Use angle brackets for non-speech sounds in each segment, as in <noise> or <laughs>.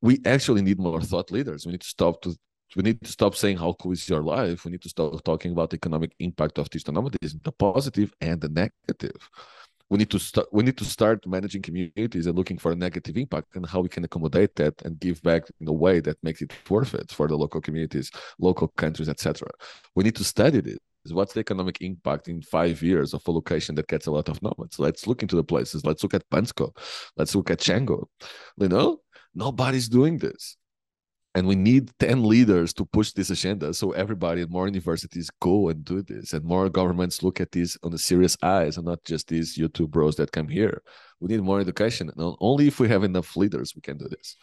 we actually need more thought leaders. We need to stop to we need to stop saying how cool is your life. We need to start talking about the economic impact of digital nomadism, the positive and the negative. We need to start. We need to start managing communities and looking for a negative impact and how we can accommodate that and give back in a way that makes it worth it for the local communities, local countries, etc. We need to study this. What's the economic impact in five years of a location that gets a lot of nomads? Let's look into the places. Let's look at Bansko. Let's look at Canggu. You know, nobody's doing this. And we need 10 leaders to push this agenda so everybody more universities go and do this and more governments look at this on a serious eyes and not just these youtube bros that come here. We need more education. And only if we have enough leaders we can do this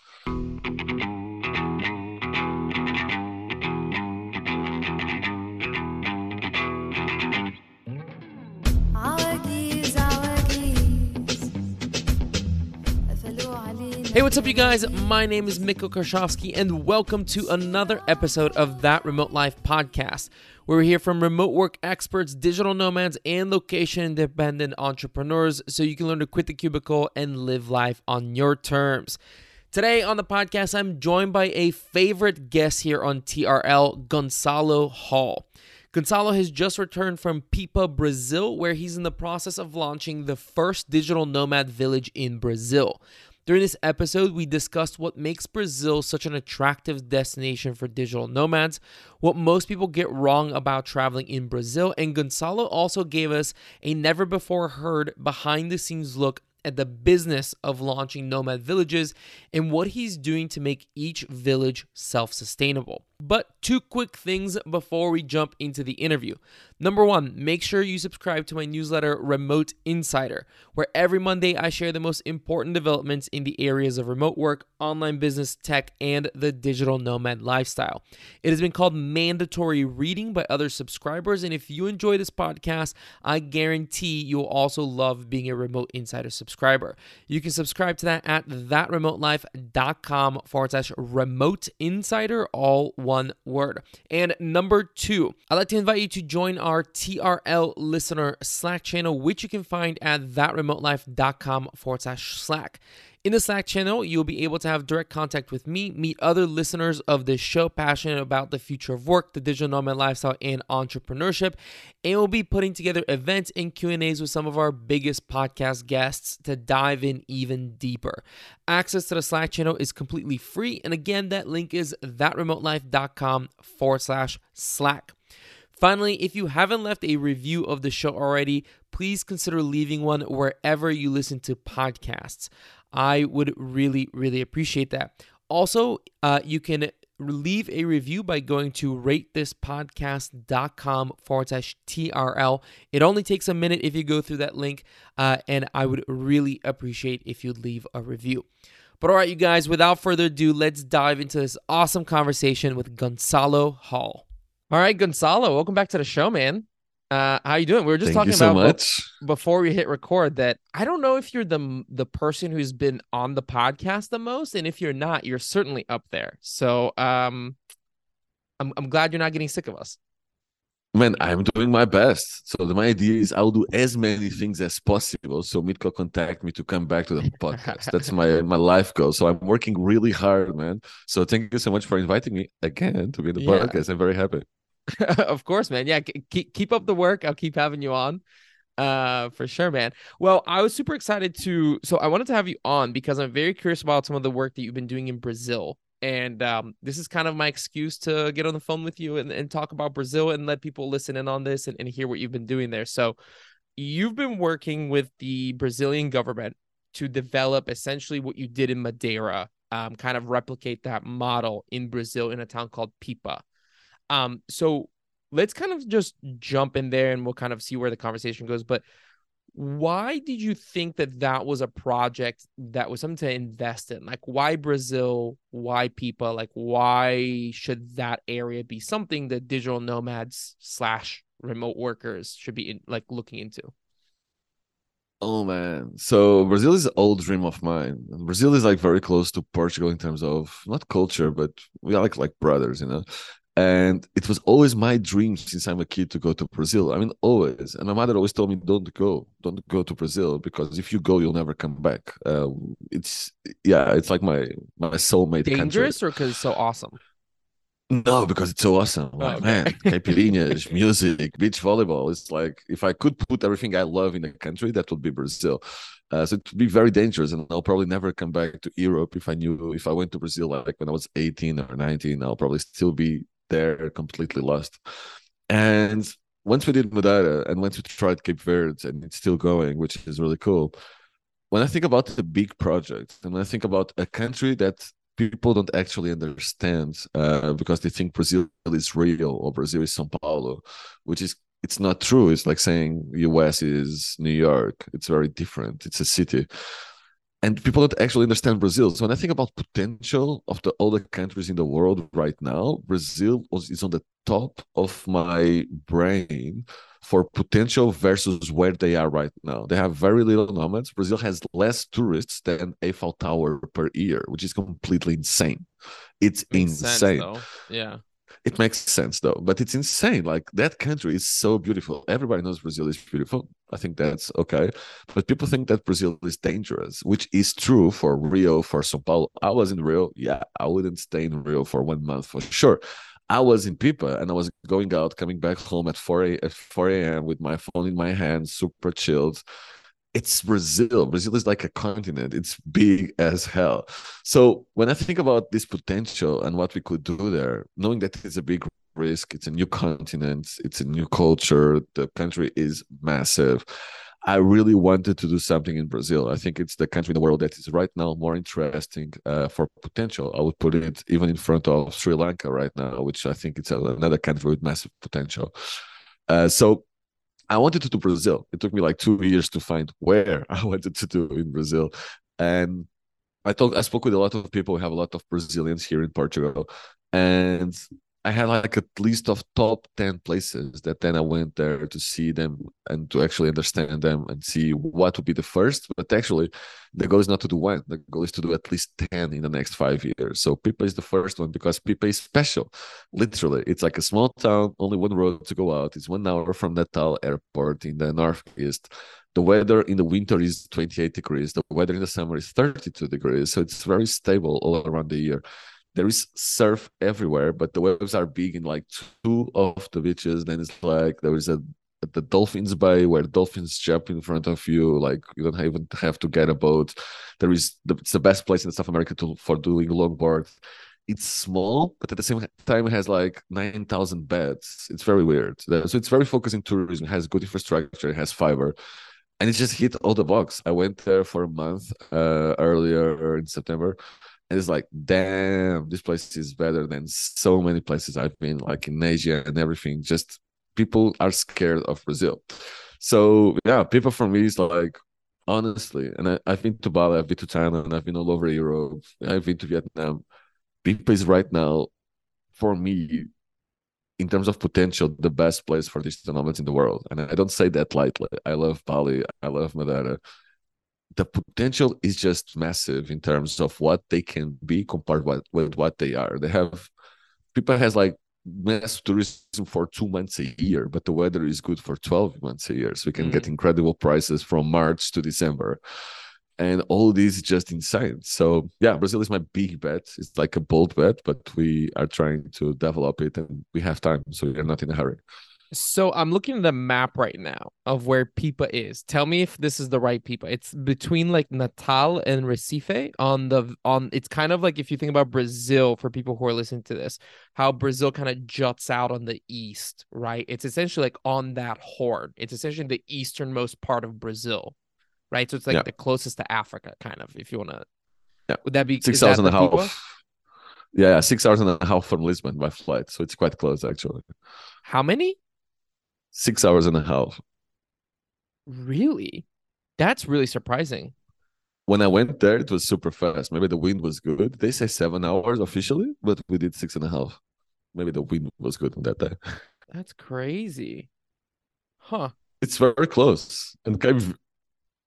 Hey, what's up, you guys? My name is Mitko Karshovski, and welcome to another episode of That Remote Life podcast, where we hear from remote work experts, digital nomads, and location independent entrepreneurs so you can learn to quit the cubicle and live life on your terms. Today on the podcast, I'm joined by a favorite guest here on TRL, Gonzalo Hall. Gonzalo has just returned from Pipa, Brazil, where he's in the process of launching the first digital nomad village in Brazil. During this episode, we discussed what makes Brazil such an attractive destination for digital nomads, what most people get wrong about traveling in Brazil, and Gonzalo also gave us a never before heard behind the scenes look at the business of launching nomad villages and what he's doing to make each village self sustainable. But two quick things before we jump into the interview. Number one, make sure you subscribe to my newsletter, Remote Insider, where every Monday I share the most important developments in the areas of remote work, online business, tech, and the digital nomad lifestyle. It has been called mandatory reading by other subscribers, and if you enjoy this podcast, I guarantee you'll also love being a Remote Insider subscriber. You can subscribe to that at thatremotelife.com forward slash remote insider, all one word. And number two, I'd like to invite you to join our TRL listener Slack channel, which you can find at thatremotelife.com forward slash Slack. In the Slack channel, you'll be able to have direct contact with me, meet other listeners of this show passionate about the future of work, the digital nomad lifestyle, and entrepreneurship. And we'll be putting together events and Q&As with some of our biggest podcast guests to dive in even deeper. Access to the Slack channel is completely free. And again, that link is thatremotelife.com forward slash Slack. Finally, if you haven't left a review of the show already, please consider leaving one wherever you listen to podcasts. I would really, really appreciate that. Also, uh, you can leave a review by going to ratethispodcast.com forward slash TRL. It only takes a minute if you go through that link, uh, and I would really appreciate if you'd leave a review. But all right, you guys, without further ado, let's dive into this awesome conversation with Gonzalo Hall. All right, Gonzalo, welcome back to the show, man. Uh, how you doing? We were just Thank talking about much. before we hit record that I don't know if you're the the person who's been on the podcast the most, and if you're not, you're certainly up there. So, um, I'm I'm glad you're not getting sick of us. Man, I'm doing my best. So the, my idea is I'll do as many things as possible. So Mitko contact me to come back to the podcast. That's my <laughs> my life goal. So I'm working really hard, man. So thank you so much for inviting me again to be in the yeah. podcast. I'm very happy. <laughs> of course, man. Yeah, keep keep up the work. I'll keep having you on. Uh, for sure, man. Well, I was super excited to. So I wanted to have you on because I'm very curious about some of the work that you've been doing in Brazil. And um, this is kind of my excuse to get on the phone with you and, and talk about Brazil and let people listen in on this and, and hear what you've been doing there. So, you've been working with the Brazilian government to develop essentially what you did in Madeira, um, kind of replicate that model in Brazil in a town called Pipa. Um, so let's kind of just jump in there and we'll kind of see where the conversation goes. But why did you think that that was a project that was something to invest in? Like, why Brazil? Why Pipa? Like, why should that area be something that digital nomads slash remote workers should be in, like looking into? Oh man. So Brazil is an old dream of mine. Brazil is like very close to Portugal in terms of not culture, but we are like like brothers, you know. And it was always my dream since I'm a kid to go to Brazil. I mean, always. And my mother always told me, "Don't go, don't go to Brazil because if you go, you'll never come back." Uh, it's yeah, it's like my my soulmate. Dangerous country. or because it's so awesome? No, because it's so awesome. Oh, Like, okay. man, <laughs> caipirinhas, music, beach volleyball. It's like if I could put everything I love in a country, that would be Brazil. Uh, so it would be very dangerous, and I'll probably never come back to Europe if I knew if I went to Brazil like when I was 18 or 19. I'll probably still be there completely lost. And once we did Madeira and once we tried Cape Verde, and it's still going, which is really cool. When I think about the big project, and when I think about a country that people don't actually understand uh, because they think Brazil is Rio or Brazil is São Paulo, which is it's not true. It's like saying US is New York. It's very different. It's a city. And people don't actually understand Brazil. So when I think about potential of the other countries in the world right now, Brazil was, is on the top of my brain for potential versus where they are right now. They have very little nomads. Brazil has less tourists than Eiffel Tower per year, which is completely insane. It's Makes insane. though. Yeah. It makes sense though, but it's insane. Like that country is so beautiful. Everybody knows Brazil is beautiful. I think that's okay. But people think that Brazil is dangerous, which is true for Rio, for Sao Paulo. I was in Rio. Yeah, I wouldn't stay in Rio for one month for sure. I was in Pipa and I was going out, coming back home at 4 a, at 4 a.m. with my phone in my hand, super chilled. It's Brazil. Brazil is like a continent. It's big as hell. So when I think about this potential and what we could do there, knowing that it's a big risk, it's a new continent, it's a new culture, the country is massive. I really wanted to do something in Brazil. I think it's the country in the world that is right now more interesting uh, for potential. I would put it even in front of Sri Lanka right now, which I think it's another country with massive potential. Uh, so I wanted to do Brazil. It took me like two years to find where <laughs> I wanted to do in Brazil, and I talked. I spoke with a lot of people. We have a lot of Brazilians here in Portugal, and I had like a list of top 10 places that then I went there to see them and to actually understand them and see what would be the first. But actually, the goal is not to do one, the goal is to do at least 10 in the next five years. So Pipa is the first one because Pipa is special. Literally, it's like a small town, only one road to go out. It's one hour from Natal airport in the northeast. The weather in the winter is 28 degrees. The weather in the summer is 32 degrees. So it's very stable all around the year there is surf everywhere, but the waves are big in like two of the beaches. Then it's like there is a the Dolphins Bay where dolphins jump in front of you. Like you don't even have to get a boat. There is the, it's the best place in South America to, for doing longboard. It's small, but at the same time, it has like nine thousand beds. It's very weird. So it's very focused in tourism. It has good infrastructure. It has fiber, and it just hit all the box. I went there for a month uh, earlier in September and it's like damn this place is better than so many places i've been like in asia and everything. Just people are scared of brazil. So yeah Pipa for me is like honestly and I, i've been to bali i've been to thailand i've been all over europe i've been to vietnam. Pipa is right now for me in terms of potential the best place for these tournaments in the world. And i don't say that lightly. I love bali i love madeira the potential is just massive in terms of what they can be compared with, with what they are. They have people has like mass tourism for two months a year, but the weather is good for 12 months a year. So we can mm. get incredible prices from March to December. And all this is just insane. So yeah, Brazil is my big bet. It's like a bold bet, but we are trying to develop it and we have time. So we're not in a hurry. So I'm looking at the map right now of where Pipa is. Tell me if this is the right Pipa. It's between like Natal and Recife on the on it's kind of like if you think about Brazil for people who are listening to this, how Brazil kind of juts out on the east, right? It's essentially like on that horn. It's essentially the easternmost part of Brazil. Right? So it's like yeah. the closest to Africa kind of if you want to Yeah. Would that be six hours and a half? Pipa? Yeah, yeah, six hours and a half from Lisbon by flight. So it's quite close actually. How many? Six hours and a half. Really? That's really surprising. When I went there, it was super fast. Maybe the wind was good. They say seven hours officially, but we did six and a half. Maybe the wind was good on that day. That's crazy. Huh. It's very close. And Cape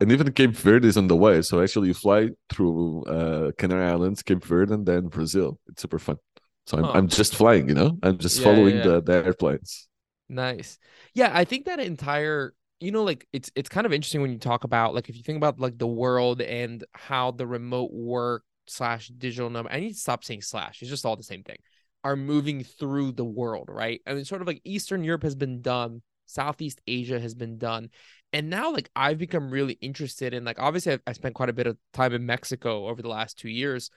and even Cape Verde is on the way. So actually you fly through uh Canary Islands, Cape Verde, and then Brazil. It's super fun. So I'm, Huh. I'm just flying, you know. I'm just Yeah, following yeah, yeah. the the airplanes. Nice. Yeah, I think that entire, you know, like it's it's kind of interesting when you talk about like if you think about like the world and how the remote work slash digital nomad. I need to stop saying slash. It's just all the same thing. Are moving through the world, right? I mean, sort of like Eastern Europe has been done, Southeast Asia has been done, and now like I've become really interested in like obviously I've, I spent quite a bit of time in Mexico over the last two years,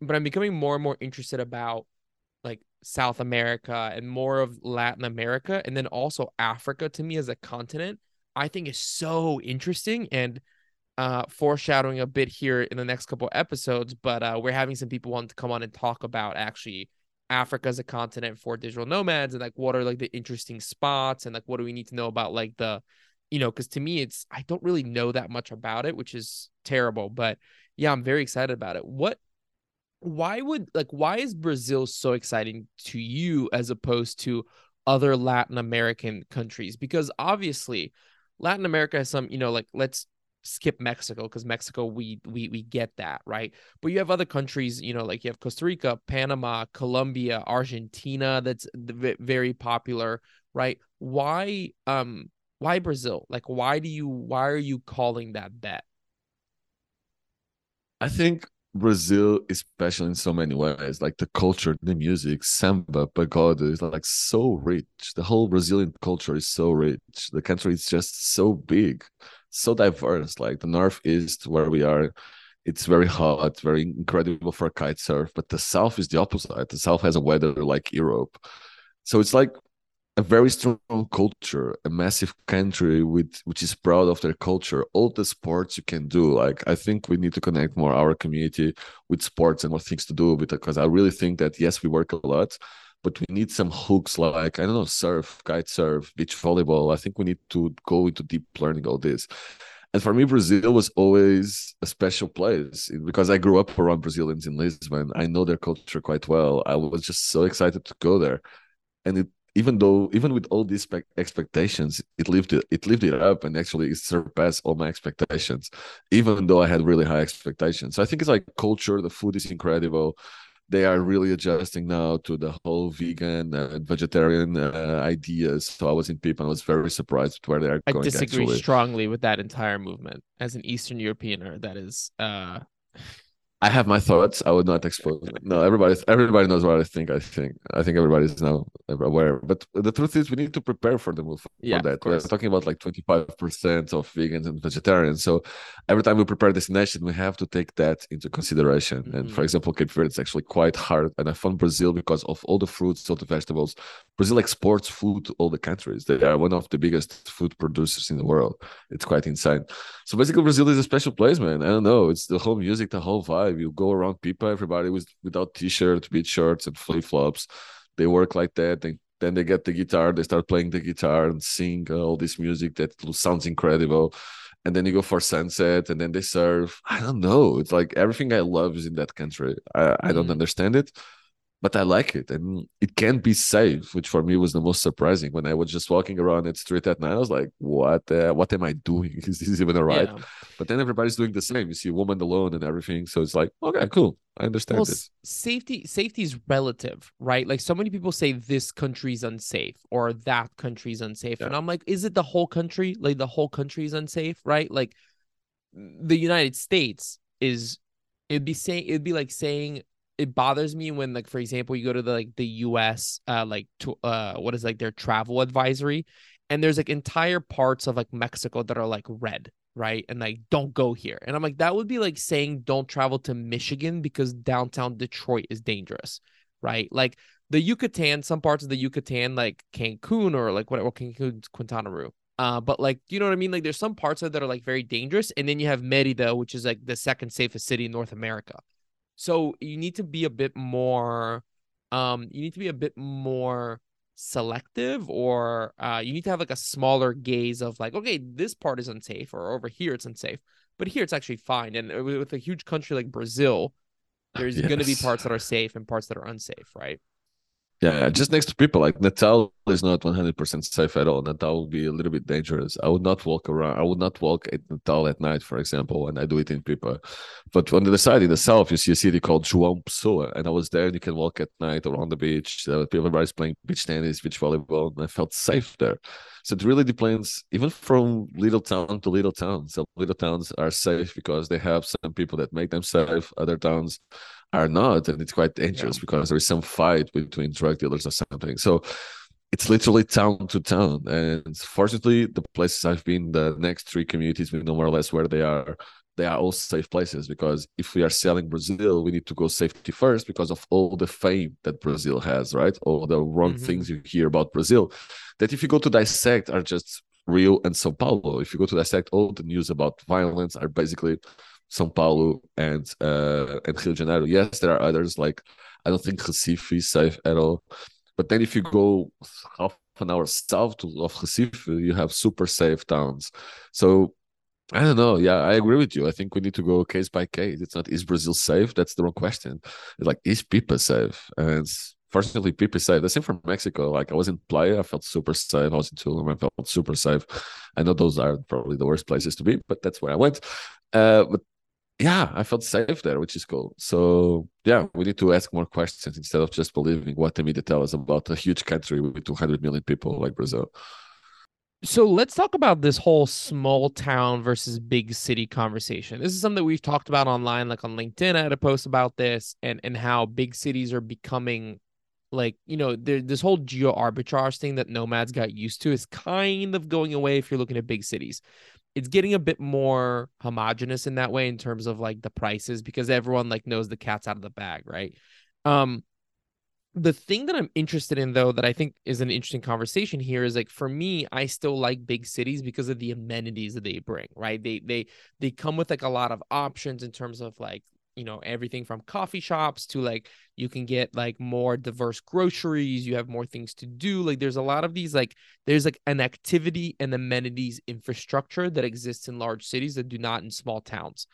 but I'm becoming more and more interested about South America and more of Latin America and then also Africa to me as a continent I think is so interesting and uh foreshadowing a bit here in the next couple episodes but uh we're having some people want to come on and talk about actually Africa as a continent for digital nomads and like what are like the interesting spots and like what do we need to know about like the you know because to me it's I don't really know that much about it which is terrible but yeah I'm very excited about it. What why would like why is Brazil so exciting to you as opposed to other Latin American countries? Because obviously Latin America has some, you know, like let's skip Mexico because Mexico we we we get that, right? But you have other countries, you know, like you have Costa Rica, Panama, Colombia, Argentina that's very popular, right? Why um why Brazil? Like why do you why are you calling that bet? I think Brazil is special in so many ways. Like the culture, the music, samba, pagode is like so rich. The whole Brazilian culture is so rich. The country is just so big, so diverse. Like the northeast, where we are, it's very hot, very incredible for kite surf. But the south is the opposite. The south has a weather like Europe. So it's like a very strong culture, a massive country with which is proud of their culture. All the sports you can do, like I think we need to connect more our community with sports and more things to do with it. Because I really think that yes, we work a lot, but we need some hooks like I don't know, surf, kite surf, beach volleyball. I think we need to go into deep learning all this. And for me, Brazil was always a special place because I grew up around Brazilians in Lisbon. I know their culture quite well. I was just so excited to go there. And it even though even with all these expectations it lived it it up and actually it surpassed all my expectations even though i had really high expectations so i think it's like culture the food is incredible they are really adjusting now to the whole vegan and vegetarian uh, ideas so i was in Pipa and i was very surprised with where they are I going disagree actually. strongly with that entire movement. As an Eastern Europeaner, that is uh I have my thoughts. I would not expose them. No, everybody, everybody knows what I think. I think, I think everybody is now aware. But the truth is, we need to prepare for the move for Yeah, that. We're talking about like twenty five percent of vegans and vegetarians. So every time we prepare destination, we have to take that into consideration. And for Mhm. example, Cape Verde is actually quite hard. And I found Brazil because of all the fruits, all the vegetables. Brazil exports food to all the countries. They are one of the biggest food producers in the world. It's quite insane. So basically, Brazil is a special place, man. I don't know. It's the whole music, the whole vibe. You go around Pipa, everybody was without t-shirts, beach shirts, and flip flops. They work like that. They, then they get the guitar. They start playing the guitar and sing all this music that sounds incredible. And then you go for sunset, and then they serve. I don't know. It's like everything I love is in that country. I, I don't Mhm. understand it, but I like it, and it can be safe, which for me was the most surprising. When I was just walking around that street at night, I was like, "What? Uh, what am I doing? <laughs> Is this even a right?" yeah. But then everybody's doing the same. You see a woman alone and everything, so it's like, okay, cool. I understand Well, it. safety safety is relative, right? Like so many people say this country's unsafe or that country's unsafe, and I'm like, is it the whole country? Like the whole country is unsafe, right? Like the United States is. It'd be saying it'd be like saying it bothers me when like for example you go to the like the US uh like to uh what is like their travel advisory and there's like entire parts of like Mexico that are like red right and like don't go here and I'm like that would be like saying don't travel to Michigan because downtown Detroit is dangerous right like the Yucatan some parts of the Yucatan like Cancun or like whatever Cancun Quintana Roo uh, but like, you know what I mean? Like, there's some parts of it that are like very dangerous, and then you have Merida, which is like the second safest city in North America. So you need to be a bit more, um, you need to be a bit more selective, or uh, you need to have like a smaller gaze of like, okay, this part is unsafe, or over here it's unsafe, but here it's actually fine. And uh, with with a huge country like Brazil, there's going to be parts that are safe and parts that are unsafe, right? Yeah, just next to people like Natal is not 100% safe at all. Natal would be a little bit dangerous. I would not walk around. I would not walk at Natal at night, for example, and I do it in Pipa. But on the side, in the south, you see a city called João Pessoa, and I was there, and you can walk at night around the beach. Uh, everybody's playing beach tennis, beach volleyball, and I felt safe there. So it really depends, even from little town to little town. So little towns are safe because they have some people that make them safe. Other towns are not, and it's quite dangerous yeah. because there is some fight between drug dealers or something. So it's literally town to town. And fortunately, the places I've been, the next three communities, we know more or less where they are. They are all safe places because if we are selling Brazil, we need to go safety first because of all the fame that Brazil has, right? All the wrong mm-hmm. things you hear about Brazil. That if you go to dissect are just Rio and Sao Paulo. If you go to dissect, all the news about violence are basically São Paulo and uh, and Rio de Janeiro. Yes, there are others like I don't think Recife is safe at all. But then if you go half an hour south of Recife, you have super safe towns. So I don't know. Yeah, I agree with you. I think we need to go case by case. It's not is Brazil safe? That's the wrong question. It's like is Pipa safe? And fortunately, Pipa is safe. The same for Mexico. Like I was in Playa, I felt super safe. I was in Tulum, I felt super safe. I know those are probably the worst places to be, but that's where I went. Uh, but yeah, I felt safe there, which is cool. So yeah, we need to ask more questions instead of just believing what the media tell us about a huge country with 200 million people like Brazil. So let's talk about this whole small town versus big city conversation. This is something we've talked about online, like on LinkedIn. I had a post about this and and how big cities are becoming like you know this whole geo arbitrage thing that nomads got used to is kind of going away if you're looking at big cities it's getting a bit more homogenous in that way in terms of like the prices because everyone like knows the cat's out of the bag, right? Um the thing that I'm interested in though that I think is an interesting conversation here is like for me I still like big cities because of the amenities that they bring, right? They they they come with like a lot of options in terms of like you know everything from coffee shops to like you can get like more diverse groceries you have more things to do like there's a lot of these like there's like an activity and amenities infrastructure that exists in large cities that do not in small towns.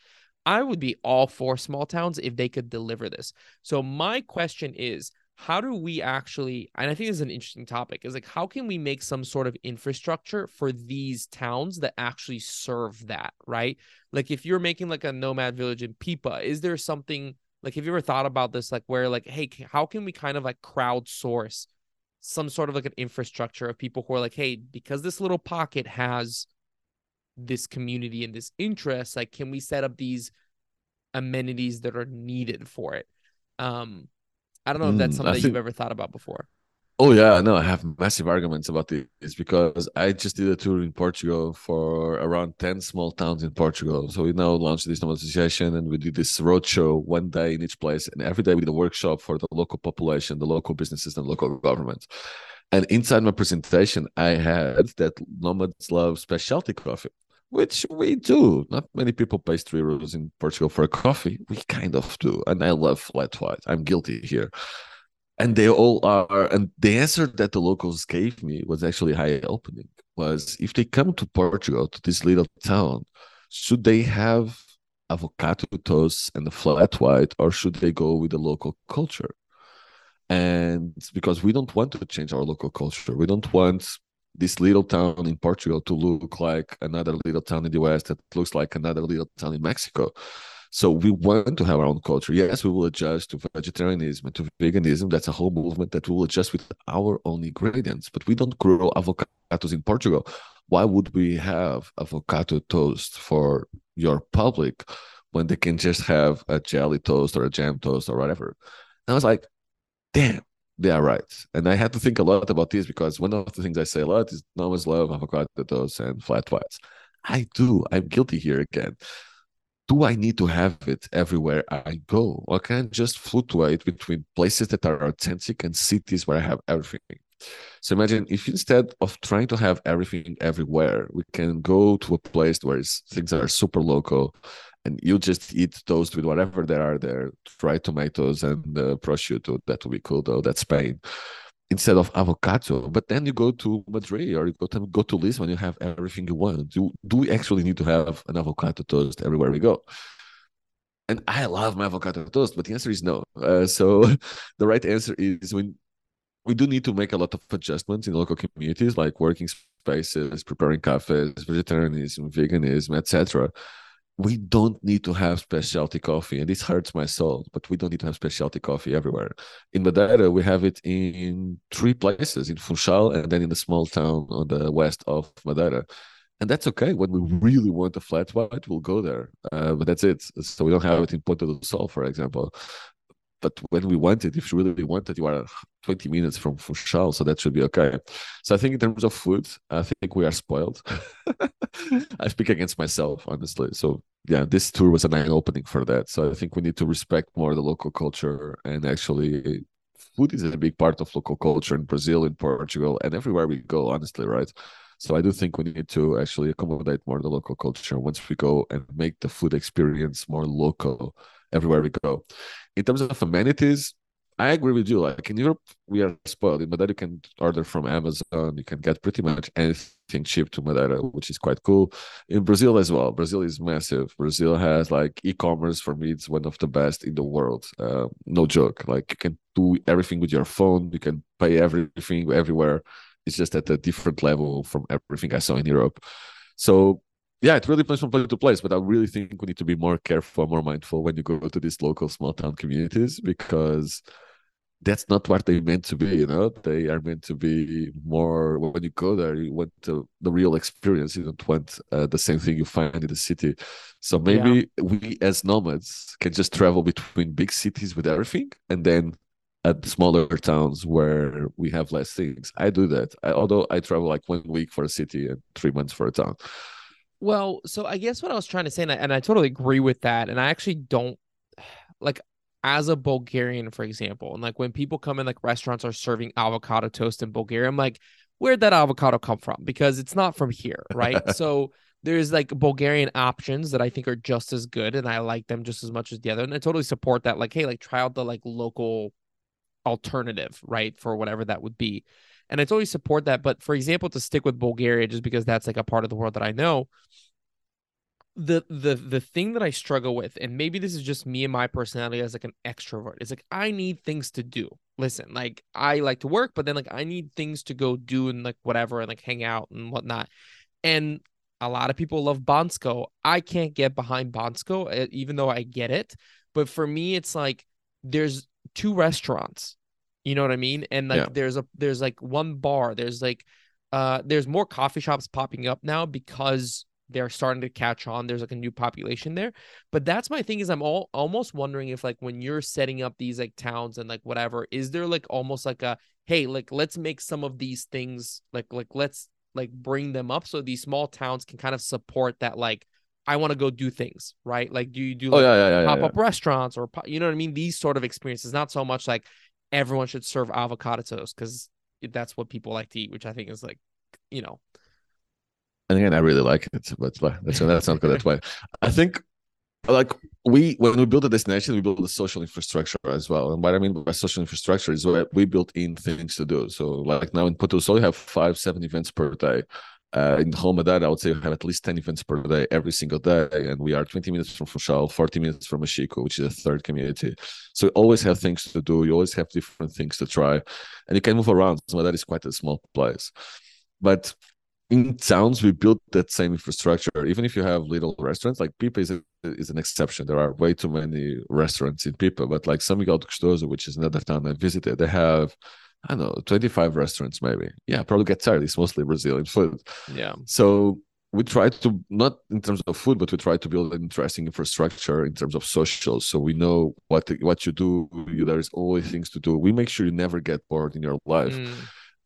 I would be all for small towns if they could deliver this. So my question is how do we actually and i think this is an interesting topic is like how can we make some sort of infrastructure for these towns that actually serve that right? Like if you're making like a nomad village in pipa is there something like have you ever thought about this like where like hey how can we kind of like crowdsource some sort of like an infrastructure of people who are like hey because this little pocket has this community and this interest like can we set up these amenities that are needed for it? Um I don't know if that's mm, something that you've ever thought about before. Oh yeah, no, I have massive arguments about this because I just did a tour in Portugal for around ten small towns in Portugal. So we now launched this new association, and we did this roadshow one day in each place, and every day we did a workshop for the local population, the local businesses, and local government. And inside my presentation, I had that nomads love specialty coffee which we do. Not many people pay three euros in Portugal for a coffee. We kind of do, and I love flat white. I'm guilty here. And they all are, and the answer that the locals gave me was actually high opening. Was if they come to Portugal to this little town, should they have avocado toast and the flat white, or should they go with the local culture? And because we don't want to change our local culture, we don't want this little town in Portugal to look like another little town in the West that looks like another little town in Mexico. So we want to have our own culture. Yes, we will adjust to vegetarianism and to veganism. That's a whole movement that we will adjust with our own ingredients. But we don't grow avocados in Portugal. Why would we have avocado toast for your public when they can just have a jelly toast or a jam toast or whatever? And I was like, damn, they are right. And I had to think a lot about this because one of the things I say a lot is no one's love avocado toast and flat whites. I do. I'm guilty here again. Do I need to have it everywhere I go? Or can I just fluctuate between places that are authentic and cities where I have everything? So imagine if instead of trying to have everything everywhere, we can go to a place where things are super local and you just eat toast with whatever there are there, fried tomatoes and uh, prosciutto. That would be cool though. That's Spain. Instead of avocado, but then you go to Madrid or you go to go to Lisbon, you have everything you want. Do do we actually need to have an avocado toast everywhere we go? And I love my avocado toast, but the answer is no. Uh, so <laughs> the right answer is when we do need to make a lot of adjustments in local communities, like working spaces, preparing cafes, vegetarianism, veganism, etc. We don't need to have specialty coffee, and this hurts my soul. But we don't need to have specialty coffee everywhere. In Madeira, we have it in three places: in Funchal, and then in a small town on the west of Madeira and that's okay. When we really want a flat white, we'll go there. Uh, but that's it. So we don't have it in Ponta do Sol, for example. But when we want it, if you really want it, you are 20 minutes from Funchal, so that should be okay. So I think in terms of food, I think we are spoiled. <laughs> I speak against myself, honestly. So yeah, this tour was an eye opening for that. So I think we need to respect more the local culture and actually food is a big part of local culture in Brazil, in Portugal, and everywhere we go, honestly, right? So I do think we need to actually accommodate more the local culture once we go and make the food experience more local everywhere we go. In terms of amenities, I agree with you. Like in Europe, we are spoiled. In Madeira, you can order from Amazon. You can get pretty much anything cheap to Madeira, which is quite cool. In Brazil as well. Brazil is massive. Brazil has like e-commerce for me. It's one of the best in the world. Uh, no joke. Like you can do everything with your phone. You can pay everything everywhere it's just at a different level from everything I saw in Europe. So yeah, it really depends from place to place, but I really think we need to be more careful, more mindful when you go to these local small town communities because that's not what they're meant to be. You know, they are meant to be more. When you go there, you want the, the real experience. You don't want uh, the same thing you find in the city. So maybe yeah. we as nomads can just travel between big cities with everything, and then at smaller towns where we have less things. I do that. I, although I travel like one week for a city and three months for a town. Well, so I guess what I was trying to say, and I, and I totally agree with that. And I actually don't <sighs> like as a Bulgarian, for example, and like when people come in, like restaurants are serving avocado toast in Bulgaria, I'm like, where'd that avocado come from? Because it's not from here, right? <laughs> so there's like Bulgarian options that I think are just as good, and I like them just as much as the other. And I totally support that. Like, hey, like try out the like local alternative, right? For whatever that would be. And I totally support that. But for example, to stick with Bulgaria, just because that's like a part of the world that I know, the the the thing that I struggle with, and maybe this is just me and my personality as like an extrovert, is like I need things to do. Listen, like I like to work, but then like I need things to go do and like whatever and like hang out and whatnot. And a lot of people love Bansko. I can't get behind Bansko, eh, even though I get it. But for me, it's like there's two restaurants. You know what I mean? And like yeah. there's a there's like one bar. There's like uh there's more coffee shops popping up now because they're starting to catch on. There's like a new population there. But that's my thing is I'm all almost wondering if like when you're setting up these like towns and like whatever, is there like almost like a hey, like let's make some of these things like like let's like bring them up so these small towns can kind of support that like I want to go do things, right? Like, do you do oh, like, oh, yeah, yeah, yeah, pop up restaurants or you know what I mean? These sort of experiences, not so much like everyone should serve avocado toast because that's what people like to eat, which I think is like, you know. And again, I really like it, but that's that's not good That's why. I think like we when we build a destination we build a social infrastructure as well and what i mean by social infrastructure is where we built in things to do so like now in Ponta do Sol we have five seven events per day uh, in Madeira, I would say we have at least 10 events per day every single day. And we are 20 minutes from Funchal, 40 minutes from Machico, which is a third community. So you always have things to do. You always have different things to try. And you can move around. So that is quite a small place. But in towns, we built that same infrastructure. Even if you have little restaurants, like Pipa is, a, is an exception. There are way too many restaurants in Pipa. But like São Miguel de Gostoso, which is another town I visited, they have I don't know, 25 restaurants maybe. Yeah, probably get tired. It's mostly Brazilian food. Yeah. So we try to not in terms of food, but we try to build an interesting infrastructure in terms of social. So we know what what you do. There is always things to do. We make sure you never get bored in your life. Mm.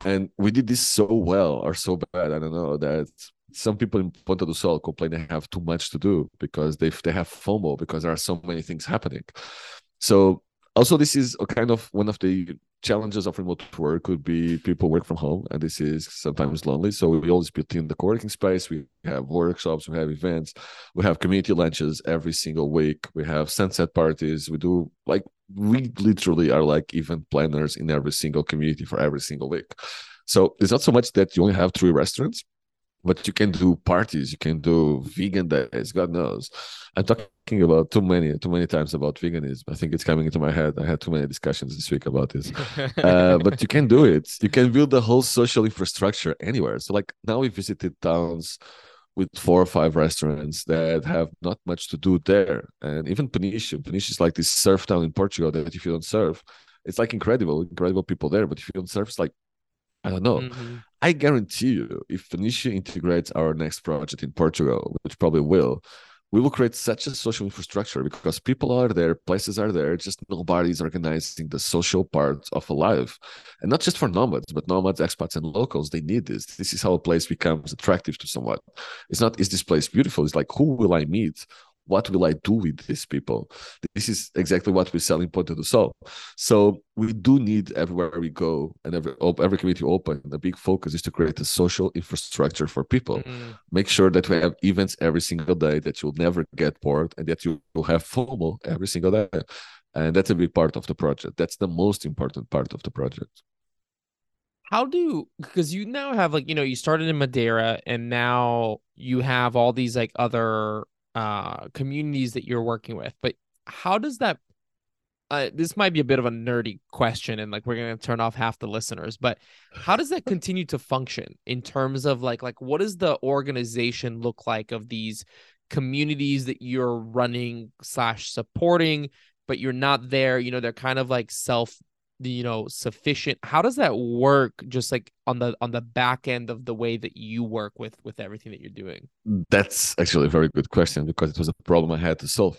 And we did this so well or so bad. I don't know that some people in Ponta do Sol complain they have too much to do because they they have FOMO because there are so many things happening. So also this is a kind of one of the challenges of remote work could be people work from home and this is sometimes lonely. So we always build in the co-working space. We have workshops we have events we have community lunches every single week. We have sunset parties. We do like we literally are like event planners in every single community for every single week. So it's not so much that you only have three restaurants but you can do parties you can do vegan days god knows. I'm talking about too many too many times about veganism. I think it's coming into my head. I had too many discussions this week about this. <laughs> Uh, but you can do it. You can build the whole social infrastructure anywhere. So like now we visited towns with four or five restaurants that have not much to do there. And even peniche peniche is like this surf town in portugal that if you don't surf it's like incredible incredible people there. But if you don't surf it's like I don't know. Mm-hmm. I guarantee you, if Peniche integrates our next project in Portugal, which probably will, we will create such a social infrastructure because people are there, places are there, just nobody's organizing the social part of a life. And not just for nomads, but nomads, expats, and locals, they need this. This is how a place becomes attractive to someone. It's not, is this place beautiful? It's like, who will I meet? What will I do with these people? This is exactly what we sell in Ponta do Sol. So we do need everywhere we go and every every community open. The big focus is to create a social infrastructure for people. Mm-hmm. Make sure that we have events every single day that you'll never get bored and that you will have FOMO every single day. And that's a big part of the project. That's the most important part of the project how do because you now have like you know you started in madeira and now you have all these like other uh, communities that you're working with. But how does that? Uh, this might be a bit of a nerdy question, and like we're gonna turn off half the listeners. But how does that <laughs> continue to function in terms of like like what does the organization look like of these communities that you're running slash supporting? But you're not there. You know, they're kind of like self you know sufficient how does that work just like on the on the back end of the way that you work with with everything that you're doing? That's actually a very good question because it was a problem i had to solve.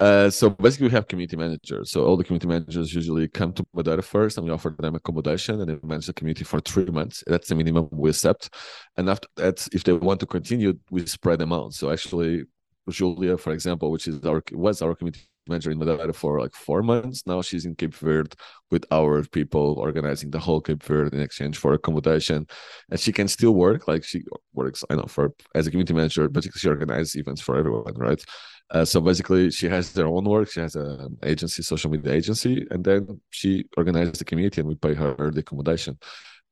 Uh, so basically we have community managers. So all the community managers usually come to madeira first and we offer them accommodation and they manage the community for three months. That's the minimum we accept. And after that if they want to continue we spread them out. So actually Julia, for example, which is our was our community manager in Madeira for like four months. Now she's in Cape Verde with our people organizing the whole Cape Verde in exchange for accommodation. And she can still work, like she works, I know, for as a community manager, basically she organizes events for everyone, right? Uh, so basically she has their own work. She has an agency, social media agency, and then she organizes the community and we pay her the accommodation.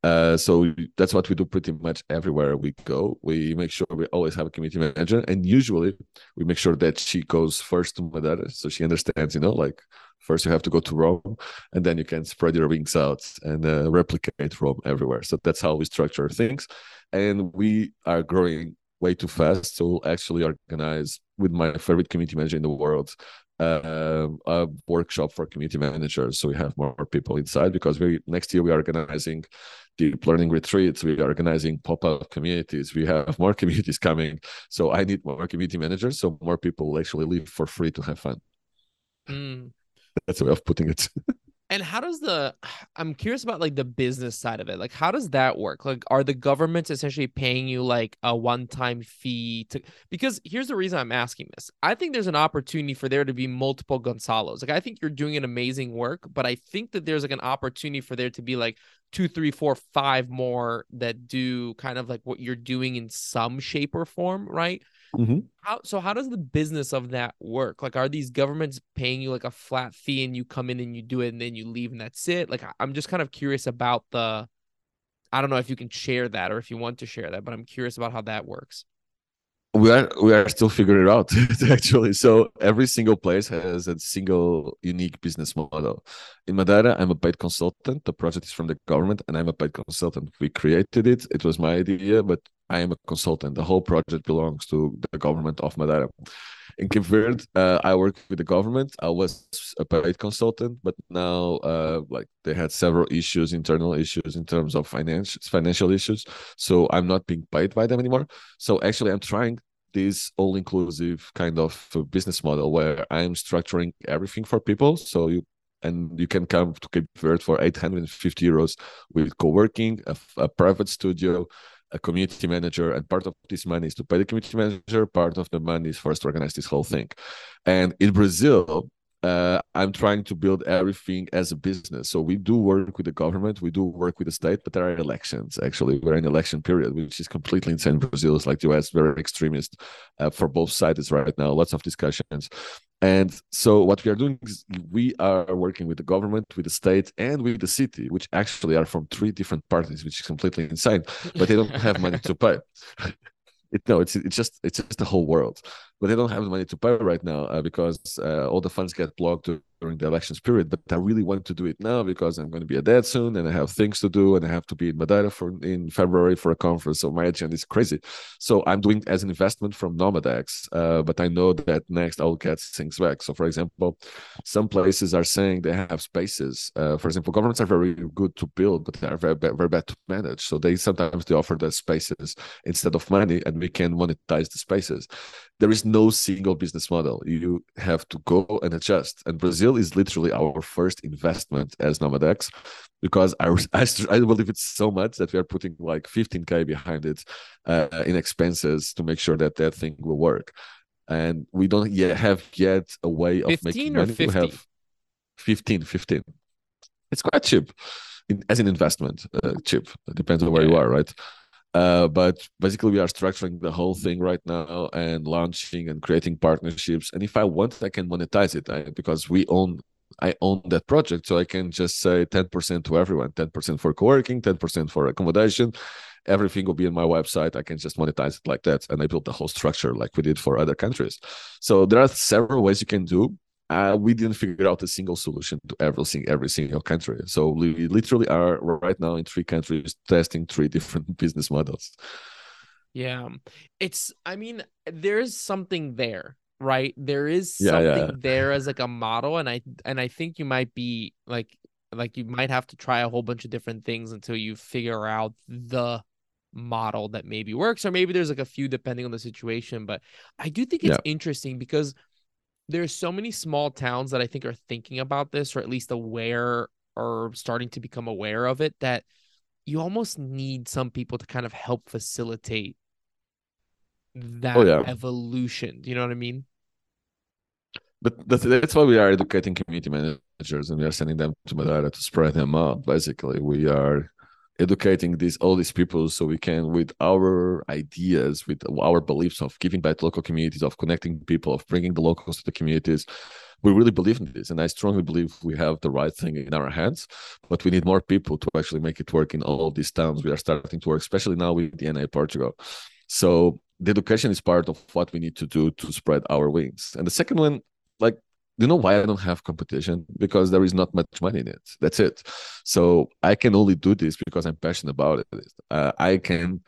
Uh, so that's what we do pretty much everywhere we go. We make sure we always have a community manager, and usually we make sure that she goes first to Madeira, so she understands. You know, like first you have to go to Rome, and then you can spread your wings out and uh, replicate Rome everywhere. So that's how we structure things, and we are growing way too fast. So we'll actually organize with my favorite community manager in the world uh, a workshop for community managers. So we have more people inside because we next year we are organizing deep learning retreats. We are organizing pop-up communities. We have more <laughs> communities coming. So i need more community managers. So more people will actually live for free to have fun. Mm. that's a way of putting it <laughs> And how does the <sighs> I'm curious about like the business side of it. Like how does that work? Like are the governments essentially paying you like a one-time fee to because here's the reason I'm asking this. I think there's an opportunity for there to be multiple Gonzalos. Like I think you're doing an amazing work, but I think that there's like an opportunity for there to be like two, three, four, five more that do kind of like what you're doing in some shape or form, right? Mm-hmm. How so? How does the business of that work? Like, are these governments paying you like a flat fee and you come in and you do it and then you leave and that's it? Like, I'm just kind of curious about the. I don't know if you can share that or if you want to share that, but I'm curious about how that works we are we are still figuring it out <laughs> actually so every single place has a single unique business model in madeira i'm a paid consultant the project is from the government and i'm a paid consultant we created it it was my idea but i am a consultant the whole project belongs to the government of madeira in Cape Verde, uh, I work with the government. I was a paid consultant, but now, uh, like they had several issues, internal issues in terms of financial financial issues. So I'm not being paid by them anymore. So actually, I'm trying this all-inclusive kind of business model where I'm structuring everything for people. So you and you can come to Cape Verde for 850 euros with co-working, a, a private studio, a community manager, and part of this money is to pay the community manager. Part of the money is for us to organize this whole thing. And in Brazil, uh, I'm trying to build everything as a business. So we do work with the government, we do work with the state, but there are elections. Actually, we're in election period, which is completely insane. Brazil is like the US, very extremist uh, for both sides right now. Lots of discussions. And so what we are doing is we are working with the government, with the state, and with the city, which actually are from three different parties, which is completely insane. But they don't have money to pay. <laughs> it no, it's it's just it's just the whole world. But they don't have the money to pay right now uh, because uh, all the funds get blocked during the elections period. But I really want to do it now because I'm going to be a dad soon, and I have things to do, and I have to be in Madeira for in February for a conference. So my agenda is crazy. So I'm doing as an investment from NomadX, uh, but I know that next I'll get things back. So for example, some places are saying they have spaces. Uh, for example, governments are very good to build, but they are very very bad to manage. So they sometimes they offer the spaces instead of money, and we can monetize the spaces. There is no single business model. You have to go and adjust. And Brazil is literally our first investment as NomadX because I, <laughs> I, I believe it's so much that we are putting like 15K behind it uh, in expenses to make sure that that thing will work. And we don't yet have yet a way of making money. 50? We have 15, 15. It's quite cheap in, as an investment, uh, cheap. It depends on where you are, right? Uh, but basically, we are structuring the whole thing right now and launching and creating partnerships. And if I want, I can monetize it I, because we own. I own that project, so I can just say 10% to everyone, 10% for co-working, 10% for accommodation. Everything will be in my website. I can just monetize it like that, and I built the whole structure like we did for other countries. So there are several ways you can do uh, we didn't figure out a single solution to everything every single country so we literally are right now in three countries testing three different <laughs> business models yeah it's i mean there's something there right there is something yeah, yeah. there as like a model and i and i think you might be like like you might have to try a whole bunch of different things until you figure out the model that maybe works or maybe there's like a few depending on the situation but i do think it's yeah. interesting because there's so many small towns that I think are thinking about this or at least aware or starting to become aware of it that you almost need some people to kind of help facilitate that oh, yeah. evolution. Do you know what I mean? But that's why we are educating community managers and we are sending them to Madeira to spread them out. Basically, we are educating these all these people so we can with our ideas with our beliefs of giving back to local communities of connecting people of bringing the locals to the communities we really believe in this. And i strongly believe we have the right thing in our hands but we need more people to actually make it work in all these towns. We are starting to work especially now with dna portugal. So the education is part of what we need to do to spread our wings. And the second one like you know why I don't have competition? Because there is not much money in it. That's it. So I can only do this because I'm passionate about it. Uh, I can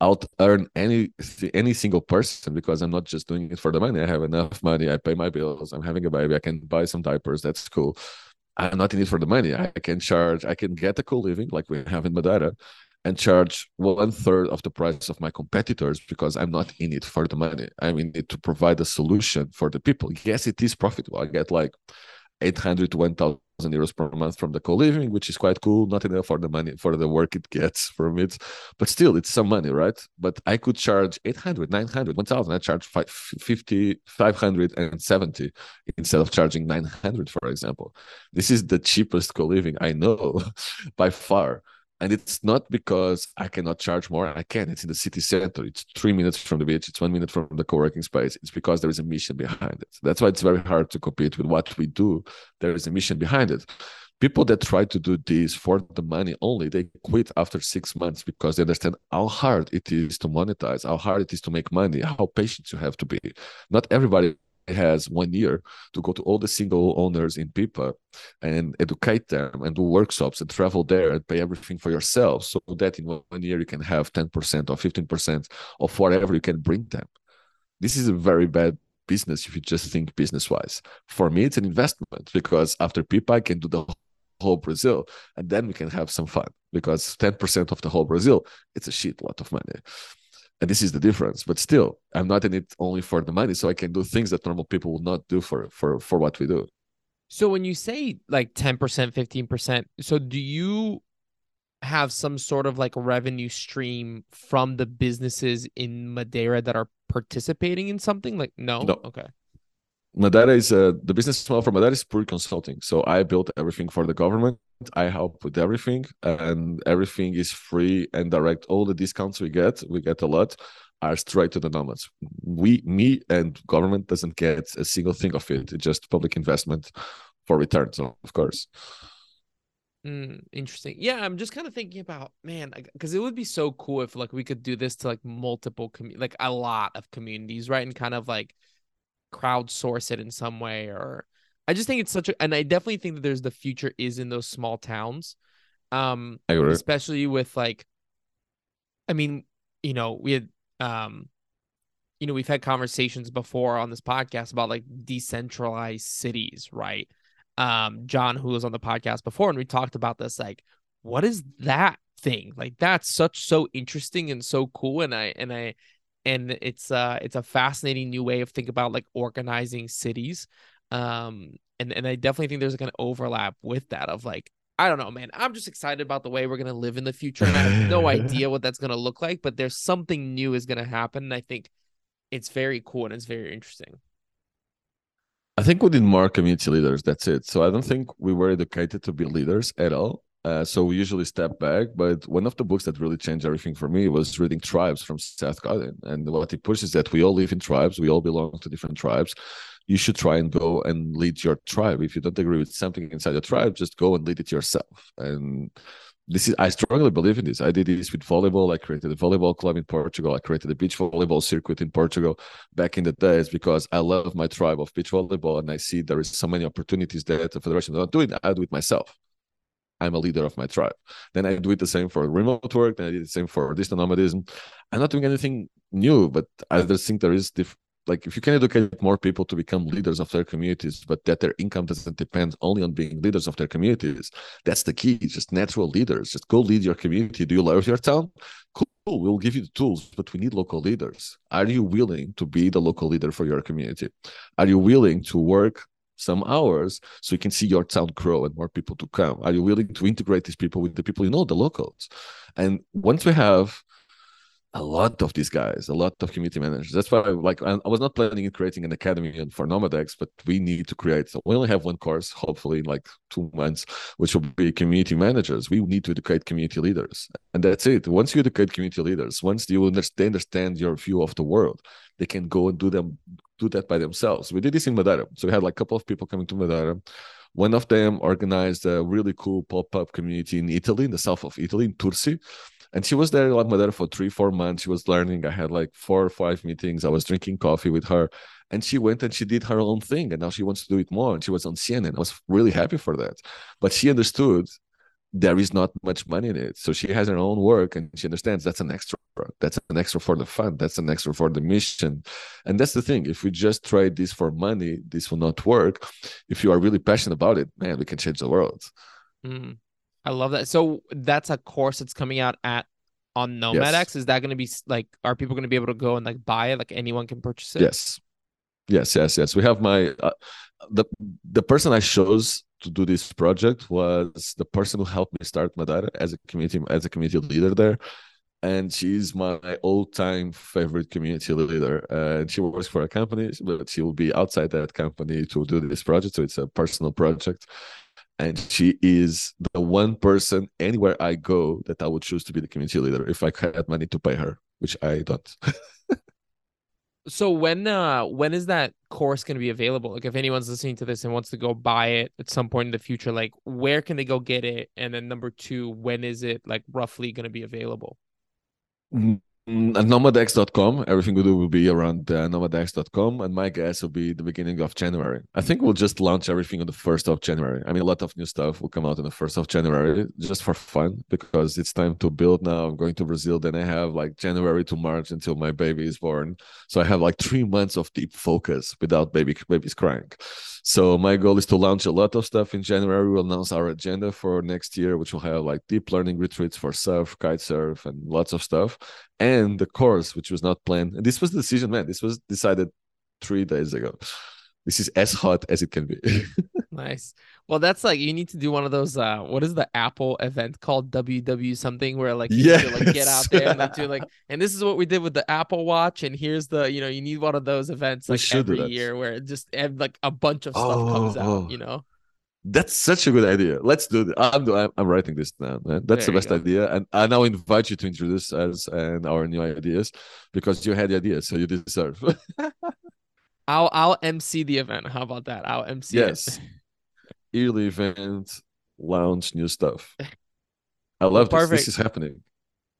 out earn any any single person because I'm not just doing it for the money. I have enough money. I pay my bills. I'm having a baby. I can buy some diapers. That's cool. I'm not in it for the money. I can charge. I can get a cool living like we have in Madeira, and charge one third of the price of my competitors because I'm not in it for the money. I'm in it to provide a solution for the people. Yes, it is profitable. I get like 800 to 1000 euros per month from the co-living which is quite cool not enough for the money for the work it gets from it but still it's some money right but i could charge 800 900 1000 i charge 50 570 instead of charging 900 for example this is the cheapest co-living i know <laughs> by far and it's not because I cannot charge more. I can. It's in the city center. It's three minutes from the beach. It's one minute from the co-working space. It's because there is a mission behind it. That's why it's very hard to compete with what we do. There is a mission behind it. People that try to do this for the money only, they quit after six months because they understand how hard it is to monetize, how hard it is to make money, how patient you have to be. Not everybody has one year to go to all the single owners in Pipa and educate them and do workshops and travel there and pay everything for yourself so that in one year you can have 10% or 15% of whatever you can bring them. This is a very bad business if you just think business wise. For me, it's an investment because after Pipa, I can do the whole Brazil and then we can have some fun because 10% of the whole Brazil, it's a shit lot of money and this is the difference but still i'm not in it only for the money so i can do things that normal people will not do for for for what we do. So when you say like 10% 15% so do you have some sort of like revenue stream from the businesses in madeira that are participating in something? Like no, no. okay Madeira is uh, the business model for Madeira is pure consulting. So I built everything for the government. I help with everything, and everything is free and direct. All the discounts we get, we get a lot, are straight to the nomads. We, me, and government doesn't get a single thing of it. It's just public investment for returns, of course. Mm, interesting. Yeah, I'm just kind of thinking about man, because it would be so cool if like we could do this to like multiple commu- like a lot of communities, right? And kind of like crowdsource it in some way, or I just think it's such a, and I definitely think that there's the future is in those small towns, um, especially with like, I mean, you know, we had um, you know, we've had conversations before on this podcast about like decentralized cities, right? um John who was on the podcast before and we talked about this like what is that thing like that's such so interesting and so cool and I and I and it's uh it's a fascinating new way of think about like organizing cities um and and I definitely think there's like an overlap with that of like I don't know man I'm just excited about the way we're going to live in the future and I have no idea what that's going to look like but there's something new is going to happen and I think it's very cool and it's very interesting I think we need more community leaders. That's it. So I don't think we were educated to be leaders at all. Uh, so we usually step back. But one of the books that really changed everything for me was reading Tribes from Seth Godin. And what he pushes is that we all live in tribes. We all belong to different tribes. You should try and go and lead your tribe. If you don't agree with something inside your tribe, just go and lead it yourself. And this is I strongly believe in this. I did this with volleyball. I created a volleyball club in Portugal. I created a beach volleyball circuit in Portugal back in the days because I love my tribe of beach volleyball and I see there is so many opportunities there at the federation. I'm not doing I do it myself. I'm a leader of my tribe. Then I do it the same for remote work. Then I did the same for distant nomadism. I'm not doing anything new, but I just think there is diff- like if you can educate more people to become leaders of their communities but that their income doesn't depend only on being leaders of their communities that's the key just natural leaders just go lead your community do you love your town cool we'll give you the tools but we need local leaders are you willing to be the local leader for your community are you willing to work some hours so you can see your town grow and more people to come are you willing to integrate these people with the people you know the locals and once we have a lot of these guys, a lot of community managers. That's why, I, like, I was not planning on creating an academy for NomadX, but we need to create. So we only have one course, hopefully, in like two months, which will be community managers. We need to educate community leaders, and that's it. Once you educate community leaders, once you understand, understand your view of the world, they can go and do them do that by themselves. We did this in Madeira, so we had like a couple of people coming to Madeira. One of them organized a really cool pop-up community in Italy, in the south of Italy, in Tursi. And she was there like my dad for three four months. She was learning. I had like four or five meetings. I was drinking coffee with her. And she went and she did her own thing. And now she wants to do it more. And she was on cnn i was really happy for that. But she understood there is not much money in it so she has her own work and she understands that's an extra that's an extra for the fund that's an extra for the mission and that's the thing if we just trade this for money this will not work if you are really passionate about it man we can change the world mm. I love that. So that's a course that's coming out at on NomadX. Yes. Is that going to be like? Are people going to be able to go and like buy it? Like anyone can purchase it? Yes, yes, yes, yes. We have my uh, the the person I chose to do this project was the person who helped me start Madeira as a community as a community leader there. And she's my all-time favorite community leader. And she works for a company, but she will be outside that company to do this project. So it's a personal project and she is the one person anywhere I go that I would choose to be the community leader if I had money to pay her, which I don't. <laughs> so when uh when is that course going to be available? Like if anyone's listening to this and wants to go buy it at some point in the future, like where can they go get it? And then number two, when is it like roughly going to be available? Mm, at nomadx.com everything we do will be around uh, nomadx.com and my guess will be the beginning of january. I think we'll just launch everything on the 1st of january. I mean a lot of new stuff will come out on the 1st of january just for fun because it's time to build now. I'm going to brazil then i have like january to march until my baby is born. So i have like three months of deep focus without baby babies crying so my goal is to launch a lot of stuff in january we'll announce our agenda for next year which will have like deep learning retreats for surf kite surf and lots of stuff and the course, which was not planned. And this was the decision, man. This was decided three days ago. This is as hot as it can be. <laughs> nice. Well, that's like you need to do one of those. uh What is the Apple event called? WW something where like you yes. like get out there and like do like. And this is what we did with the Apple Watch. And here's the you know you need one of those events like every year where it just like a bunch of stuff oh, comes out. Oh. You know. That's such a good idea. Let's do it. I'm, I'm writing this down, man. That's there the best go. idea. And I now invite you to introduce us and our new ideas because you had the idea, so you deserve. <laughs> I'll I'll MC the event. How about that? I'll MC yes. Yearly event. launch new stuff. I love this. This is happening.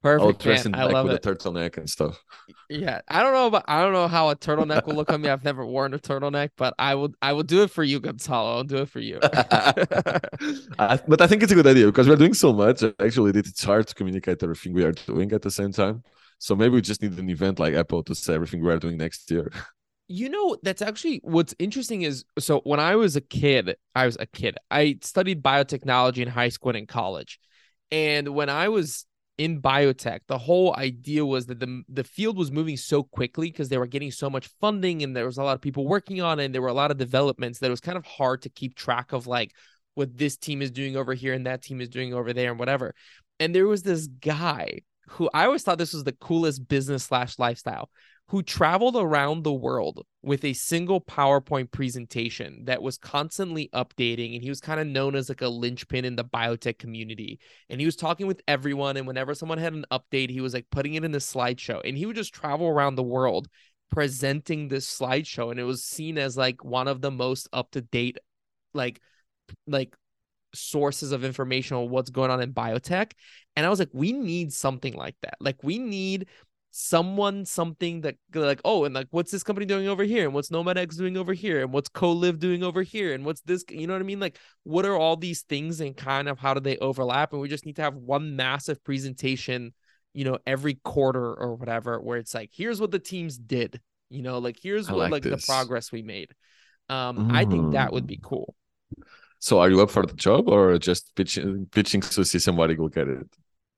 Perfect. I'll dress man. in black with it. a turtleneck and stuff. Yeah, I don't know about I don't know how a turtleneck will look on me. I've never worn a turtleneck, but I will I will do it for you, Gonzalo. I'll do it for you. <laughs> I, but I think it's a good idea because we're doing so much. Actually, it's hard to communicate everything we are doing at the same time. So maybe we just need an event like Apple to say everything we are doing next year. You know, that's actually what's interesting is so when I was a kid, I was a kid. I studied biotechnology in high school and in college. And when I was in biotech, the whole idea was that the the field was moving so quickly because they were getting so much funding and there was a lot of people working on it and there were a lot of developments that it was kind of hard to keep track of like what this team is doing over here and that team is doing over there and whatever. And there was this guy who I always thought this was the coolest business slash lifestyle who traveled around the world with a single PowerPoint presentation that was constantly updating. And he was kind of known as like a linchpin in the biotech community. And he was talking with everyone. And whenever someone had an update, he was like putting it in the slideshow. And he would just travel around the world presenting this slideshow. And it was seen as like one of the most up to date, like, like sources of information on what's going on in biotech. And I was like, we need something like that. Like, we need someone something that like oh and like what's this company doing over here? And what's NomadX doing over here? And what's co-live doing over here? And what's this you know what I mean? Like what are all these things and kind of how do they overlap? And we just need to have one massive presentation you know every quarter or whatever where it's like here's what the teams did you know like here's I what like like the progress we made. Um I think that would be Mm. cool. So are you up for the job or just pitching pitching to see somebody go get it?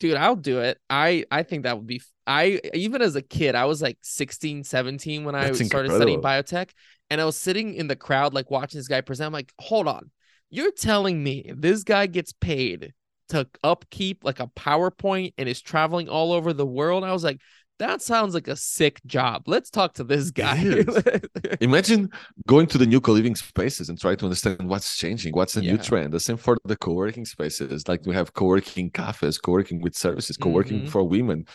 dude i'll do it. I i think that would be i even as a kid i was like 16 17 when i That's started studying biotech and i was sitting in the crowd like watching this guy present i'm like hold on you're telling me this guy gets paid to upkeep like a powerpoint and is traveling all over the world i was like that sounds like a sick job let's talk to this guy <laughs> Imagine going to the new co-living spaces and try to understand what's changing, what's the Yeah. new trend. The same for the co-working spaces. Like we have co-working cafes, co-working with services, co-working Mhm. for women.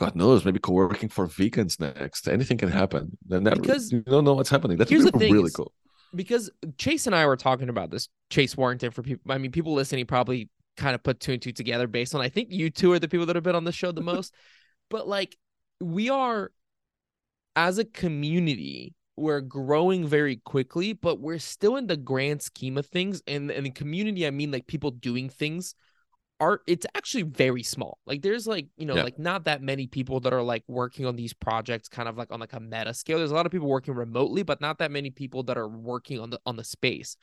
God knows, maybe co-working for vegans next. Anything can happen. And that, Because you don't know what's happening. That's here's the really, thing really cool. because Chase and I were talking about this. Chase Warrington for people. I mean, people listening probably kind of put two and two together based on. I think you two are the people that have been on the show the most. <laughs> but like, we are as a community, we're growing very quickly, but we're still in the grand scheme of things. And and the community, I mean, like people doing things. Are it's actually very small. Like there's like you know Yeah. like not that many people that are like working on these projects, kind of like on like a meta scale. There's a lot of people working remotely, but not that many people that are working on the on the space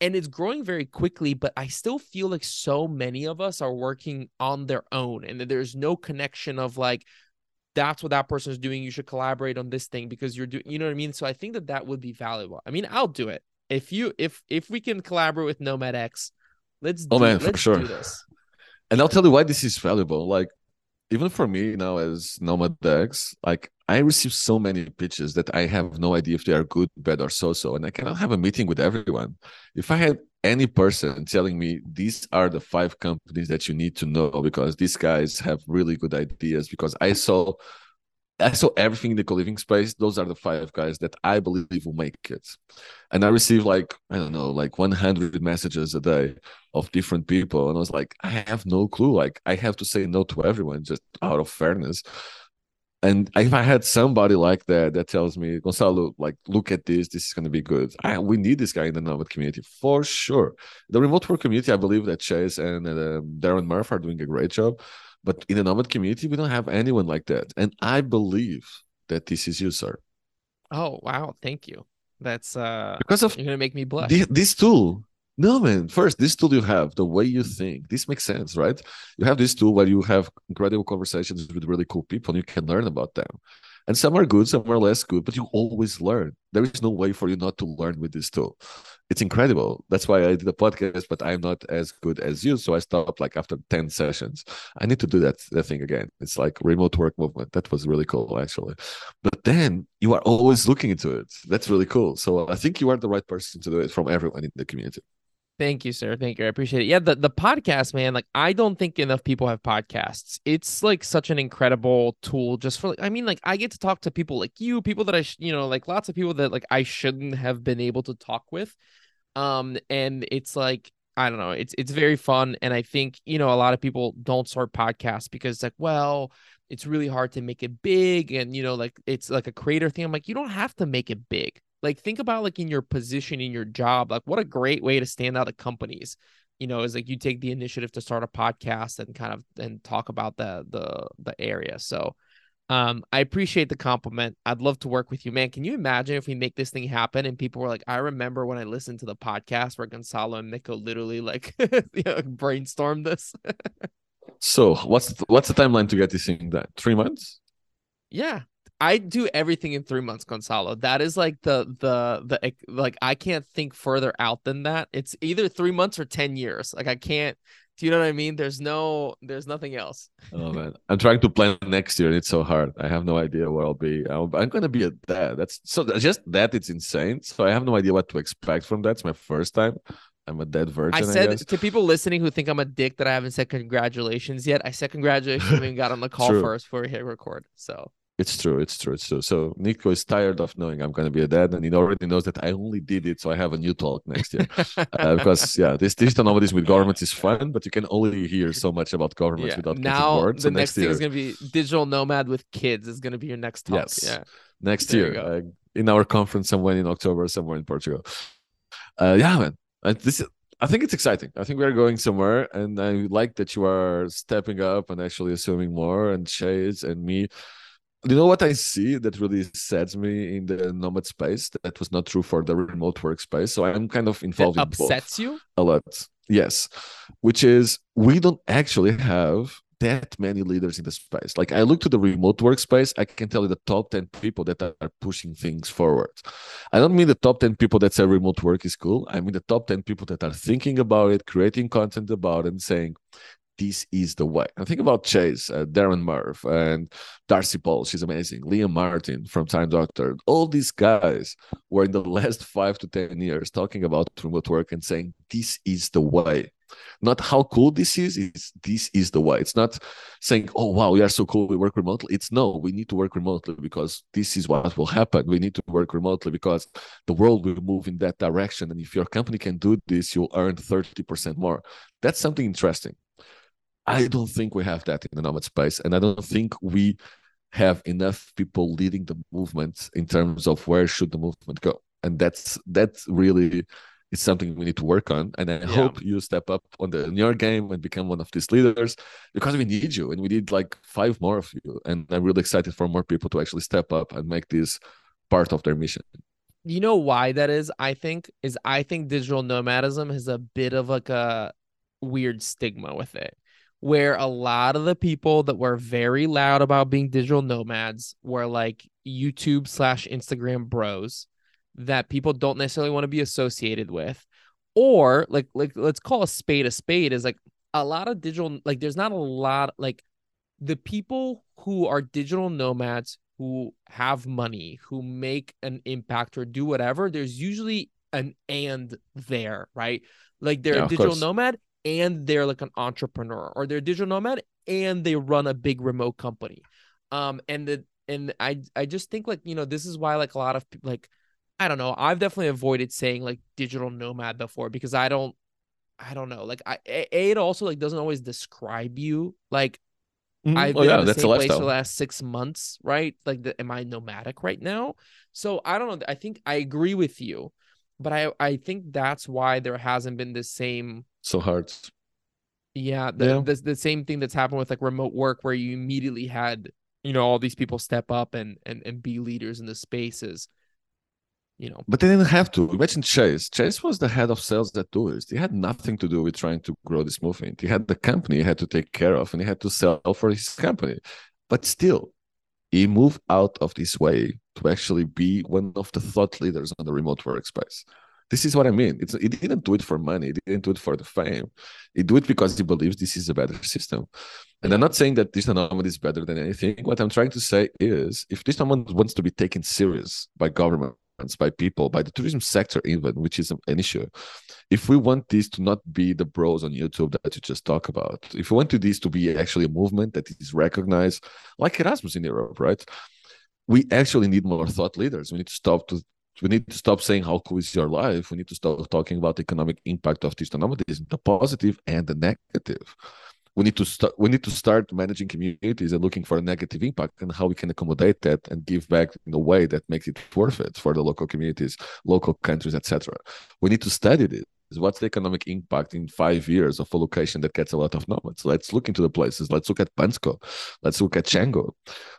and it's growing very quickly but i still feel like so many of us are working on their own and that there's no connection of like that's what that person is doing you should collaborate on this thing because you're doing you know what i mean so i think that that would be valuable i mean i'll do it if you if if we can collaborate with NomadX let's Oh, man, for let's sure. do this And I'll tell you why this is valuable. Like, even for me now as NomadX, like I receive so many pitches that I have no idea if they are good, bad, or so-so, and I cannot have a meeting with everyone. If I had any person telling me these are the five companies that you need to know because these guys have really good ideas, because I saw I saw everything in the co-living space. Those are the five guys that I believe will make it. And I received like, I don't know, like 100 messages a day of different people. And I was like, I have no clue. Like, I have to say no to everyone just out of fairness. And if I had somebody like that that tells me, Gonzalo, like, look at this, this is going to be good. I, we need this guy in the Nomad community for sure. The remote work community, I believe that Chase and uh, Darren Murph are doing a great job. But in the Nomad community, we don't have anyone like that. And I believe that this is you, sir. oh wow thank you that's uh Because of you're gonna make me blush this tool. No, man. First, this tool you have, the way you think, this makes sense, right? You have this tool where you have incredible conversations with really cool people and you can learn about them. And some are good, some are less good, but you always learn. There is no way for you not to learn with this tool. It's incredible. That's why I did a podcast, but I'm not as good as you. So I stopped like after 10 sessions. I need to do that, that thing again. It's like remote work movement. That was really cool, actually. But then you are always looking into it. That's really cool. So I think you are the right person to do it from everyone in the community. Thank you, sir. Thank you. I appreciate it. Yeah, the, the podcast, man, like I don't think enough people have podcasts. It's like such an incredible tool just for like I mean, like I get to talk to people like you, people that I sh- you know, like lots of people that like I shouldn't have been able to talk with. Um, and it's like I don't know. It's it's very fun, and I think you know a lot of people don't start podcasts because it's like, well, it's really hard to make it big, and you know, like it's like a creator thing. I'm like, you don't have to make it big. Like think about like in your position in your job, like what a great way to stand out at companies. You know, is like you take the initiative to start a podcast and kind of and talk about the the the area. So um, I appreciate the compliment. I'd love to work with you, man. Can you imagine if we make this thing happen and people were like, I remember when I listened to the podcast where Gonzalo and Mitko literally like <laughs> you know, brainstormed this. <laughs> so what's the, what's the timeline to get this thing done? Three months? Yeah. I do everything in three months, Gonzalo. That is like the the the like I can't think further out than that. It's either three months or ten years. Like I can't do you know what I mean? There's no, there's nothing else. oh man, I'm trying to plan next year. And it's so hard. I have no idea where I'll be. I'm, I'm gonna be a dad. That's so just that it's insane. So I have no idea what to expect from that. It's my first time. I'm a dead virgin. I said I to people listening who think I'm a dick that I haven't said congratulations yet. I said congratulations when we got on the <laughs> call first before we hit record. So it's true. It's true. It's true. So Nico is tired of knowing I'm going to be a dad, and he already knows that I only did it so I have a new talk next year. <laughs> uh, because yeah, this digital nomadism with governments is fun, but you can only hear so much about governments yeah. without now bored. the so next, next thing year... is going to be digital nomad with kids. Is going to be your next talk. Yes. Yeah. Next there year, uh, in our conference somewhere in October, somewhere in Portugal. Uh, yeah, man. Uh, this I think it's exciting. I think we are going somewhere, and I like that you are stepping up and actually assuming more. And Chase and me, you know what I see that really sets me in the nomad space that was not true for the remote workspace. So I'm kind of involved that in upsets you a lot. Yes, which is we don't actually have that many leaders in the space. Like I look to the remote workspace, I can tell you the top 10 people that are pushing things forward. I don't mean the top 10 people that say remote work is cool. I mean the top 10 people that are thinking about it, creating content about it, and saying, this is the way. And think about Chase, uh, Darren Murph, and Darcy Paul. She's amazing. Liam Martin from Time Doctor. All these guys were in the <laughs> last five to 10 years talking about remote work and saying, this is the way. Not how cool this is, it's this is the way. It's not saying, oh, wow, we are so cool, we work remotely. It's no, we need to work remotely because this is what will happen. We need to work remotely because the world will move in that direction. And if your company can do this, you'll earn 30% more. That's something interesting. I don't think we have that in the nomad space, and I don't think we have enough people leading the movement in terms of where should the movement go. And that's that's really is something we need to work on. And I yeah. hope you step up on the in your game and become one of these leaders because we need you and we need like five more of you. And I'm really excited for more people to actually step up and make this part of their mission. You know why that is? I think is I think digital nomadism has a bit of like a weird stigma with it where a lot of the people that were very loud about being digital nomads were like YouTube slash Instagram bros that people don't necessarily want to be associated with. Or like like let's call a spade a spade is like a lot of digital like there's not a lot like the people who are digital nomads who have money, who make an impact or do whatever, there's usually an and there, right? Like they're yeah, a digital nomad and they're like an entrepreneur or they're a digital nomad and they run a big remote company um and the and i i just think like you know this is why like a lot of people like i don't know i've definitely avoided saying like digital nomad before because i don't i don't know like i a, it also like doesn't always describe you like mm-hmm. I've oh, been yeah, in the same place for the last six months, right? Like, the, am I nomadic right now? So I don't know. I think I agree with you, but I I think that's why there hasn't been the same so hard. Yeah, the, yeah. the the same thing that's happened with like remote work, where you immediately had you know all these people step up and and and be leaders in the spaces. You know, but they didn't have to. Imagine Chase. Chase was the head of sales at Doist. He had nothing to do with trying to grow this movement. He had the company he had to take care of, and he had to sell for his company. But still, he moved out of this way to actually be one of the thought leaders on the remote workspace. This is what I mean. It's, he didn't do it for money. He didn't do it for the fame. He do it because he believes this is a better system. And I'm not saying that this nomad is better than anything. What I'm trying to say is, if this nomad wants to be taken serious by governments, by people, by the tourism sector, even, which is an issue, if we want this to not be the bros on YouTube that you just talk about, if we want this to be actually a movement that is recognized, like Erasmus in Europe, right? We actually need more thought leaders. We need to stop to we need to stop saying how cool is your life. We need to start talking about the economic impact of digital nomadism, the positive and the negative. We need to start. We need to start managing communities and looking for a negative impact and how we can accommodate that and give back in a way that makes it worth it for the local communities, local countries, etc. We need to study this what's the economic impact in five years of a location that gets a lot of nomads? Let's look into the places. Let's look at Bansko. Let's look at Canggu.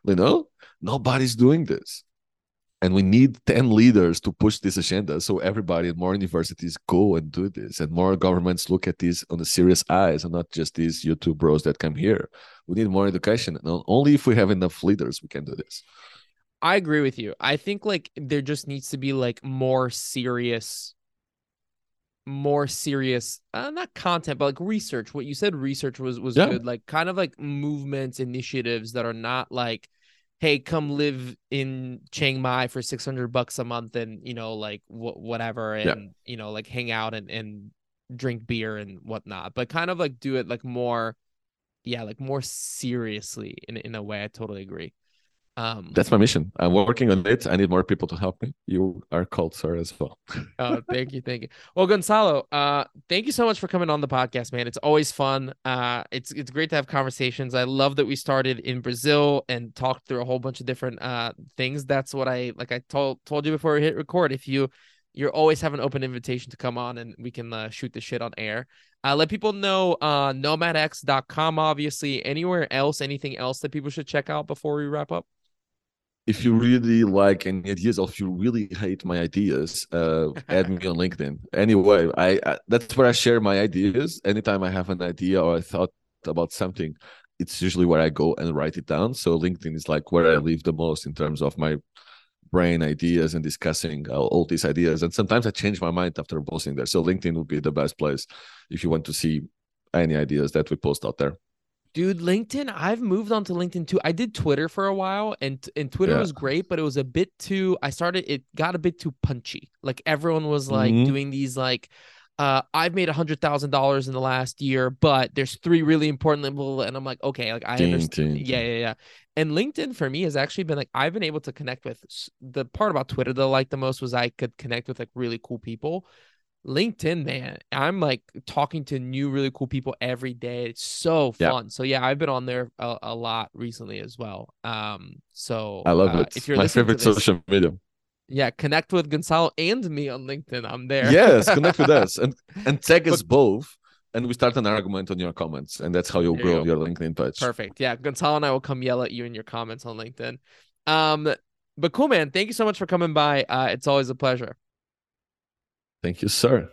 You know, nobody's doing this. And we need 10 leaders to push this agenda so everybody and more universities go and do this and more governments look at this on a serious eyes and not just these YouTube bros that come here. We need more education. And only if we have enough leaders we can do this. I agree with you. I think like there just needs to be like more serious more serious uh, not content but like research what you said research was was yeah. good like kind of like movements initiatives that are not like hey come live in chiang mai for 600 bucks a month and you know like wh- whatever and yeah. you know like hang out and, and drink beer and whatnot but kind of like do it like more yeah like more seriously in, in a way i totally agree um, That's my mission. I'm working on it. I need more people to help me. You are called, sir, as well. <laughs> oh, thank you, thank you. Well, Gonzalo, uh, thank you so much for coming on the podcast, man. It's always fun. Uh, it's it's great to have conversations. I love that we started in Brazil and talked through a whole bunch of different uh things. That's what I like. I told told you before we hit record. If you you always have an open invitation to come on and we can uh, shoot the shit on air. Uh, let people know uh, nomadx.com, obviously. Anywhere else, anything else that people should check out before we wrap up? If you really like any ideas or if you really hate my ideas uh <laughs> add me on linkedin. Anyway I, I, that's where i share my ideas. Anytime i have an idea or i thought about something it's usually where i go and write it down. So linkedin is like where i live the most in terms of my brain ideas and discussing all, all these ideas. And sometimes i change my mind after posting there. So linkedin would be the best place if you want to see any ideas that we post out there Dude, LinkedIn, I've moved on to LinkedIn too. I did Twitter for a while and and Twitter yeah. was great, but it was a bit too I started it got a bit too punchy. Like everyone was like mm-hmm. doing these like uh, I've made a hundred thousand dollars in the last year, but there's three really important and I'm like, okay, like I ding, understand. Ding, yeah, yeah, yeah. And LinkedIn for me has actually been like I've been able to connect with the part about Twitter that I like the most was I could connect with like really cool people. LinkedIn, man, I'm like talking to new, really cool people every day. It's so fun. Yeah. So yeah, I've been on there a, a, lot recently as well. Um, so I love uh, it. If you're my favorite this, social media. Yeah, connect with Gonzalo and me on LinkedIn. I'm there. Yes, connect with us <laughs> and and tag us both, and we start an argument on your comments, and that's how you'll grow you your LinkedIn page. Perfect. Yeah, Gonzalo and I will come yell at you in your comments on LinkedIn. Um, but cool, man. Thank you so much for coming by. Uh, it's always a pleasure. Thank you, sir.